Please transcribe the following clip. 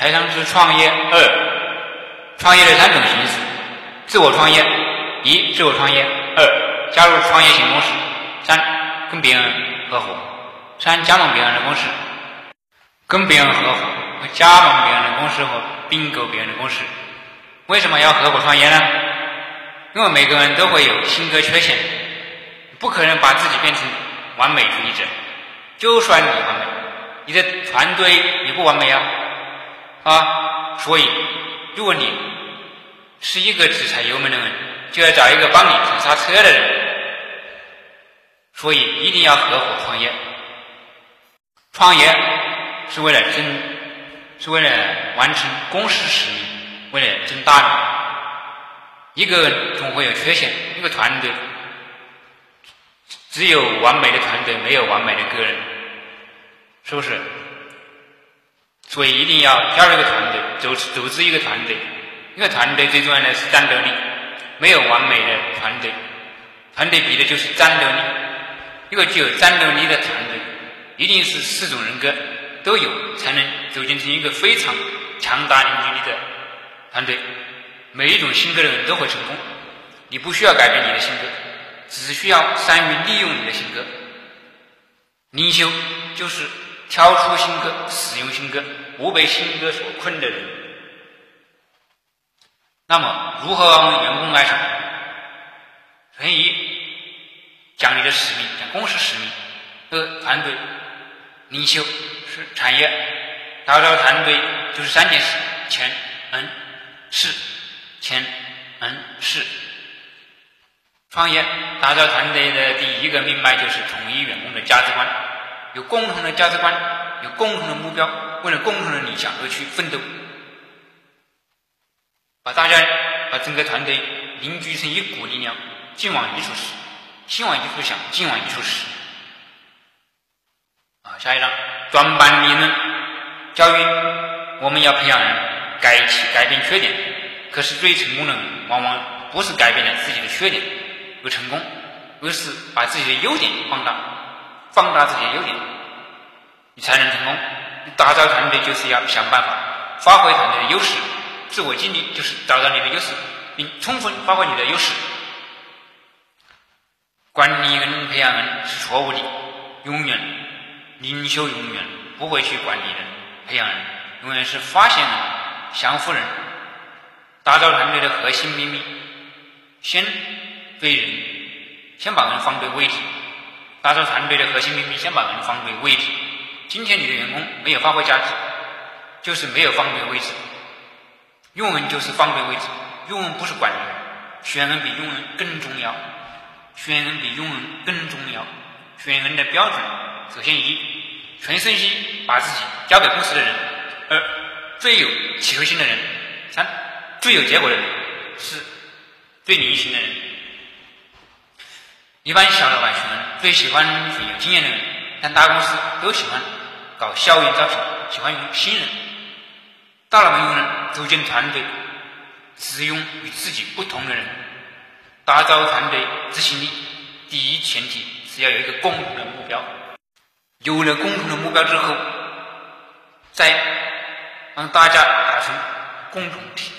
财商之创业二，创业的三种形式：自我创业，一、自我创业；二、加入创业型公司；三、跟别人合伙；三、加盟别人的公司。跟别人合伙和加盟别人的公司和并购别人的公司。为什么要合伙创业呢？因为每个人都会有性格缺陷，不可能把自己变成完美主义者。就算你完美，你的团队也不完美啊！啊，所以如果你是一个只踩油门的人，就要找一个帮你踩刹车的人。所以一定要合伙创业。创业是为了争，是为了完成公司使命，为了争大利。一个人总会有缺陷，一个团队只有完美的团队，没有完美的个人，是不是？所以一定要加入一个团队，组组织一个团队。一个团队最重要的是战斗力，没有完美的团队，团队比的就是战斗力。一个具有战斗力的团队，一定是四种人格都有，才能组建成一个非常强大凝聚力的团队。每一种性格的人都会成功，你不需要改变你的性格，只需要善于利用你的性格。领袖就是跳出性格，使用性格，不被性格所困的人。那么，如何让员工爱上？所以，讲你的使命，讲公司使命和团队。领袖是产业，打造团队就是三件事：钱、人、事。钱、人、事。创业打造团队的第一个命脉就是统一员工的价值观，有共同的价值观，有共同的目标，为了共同的理想而去奋斗，把大家把整个团队凝聚成一股力量，劲往一处使，心往一处想，劲往一处使。啊，下一张，专班理论教育，我们要培养人改改变缺点。可是最成功的人，往往不是改变了自己的缺点而成功，而是把自己的优点放大，放大自己的优点，你才能成功。打造团队就是要想办法发挥团队的优势，自我激励就是找到你的优势，并充分发挥你的优势。管理人、培养人是错误的，永远领袖永远不会去管理人、培养人，永远是发现人、降服人。打造团队的核心秘密，先对人，先把人放对位置。打造团队的核心秘密，先把人放对位置。今天你的员工没有发挥价值，就是没有放对位置。用人就是放对位置，用人不是管人，选人比用人更重要，选人比用人更重要。选人的标准，首先一，全身心把自己交给公司的人；二，最有企图心的人；三。最有结果的人是最领情的人。一般小老板选人最喜欢选有经验的人，但大公司都喜欢搞校园招聘，喜欢用新人。大老板用人组建团队，只用与自己不同的人，打造团队执行力。第一前提是要有一个共同的目标。有了共同的目标之后，再让大家达成共同体。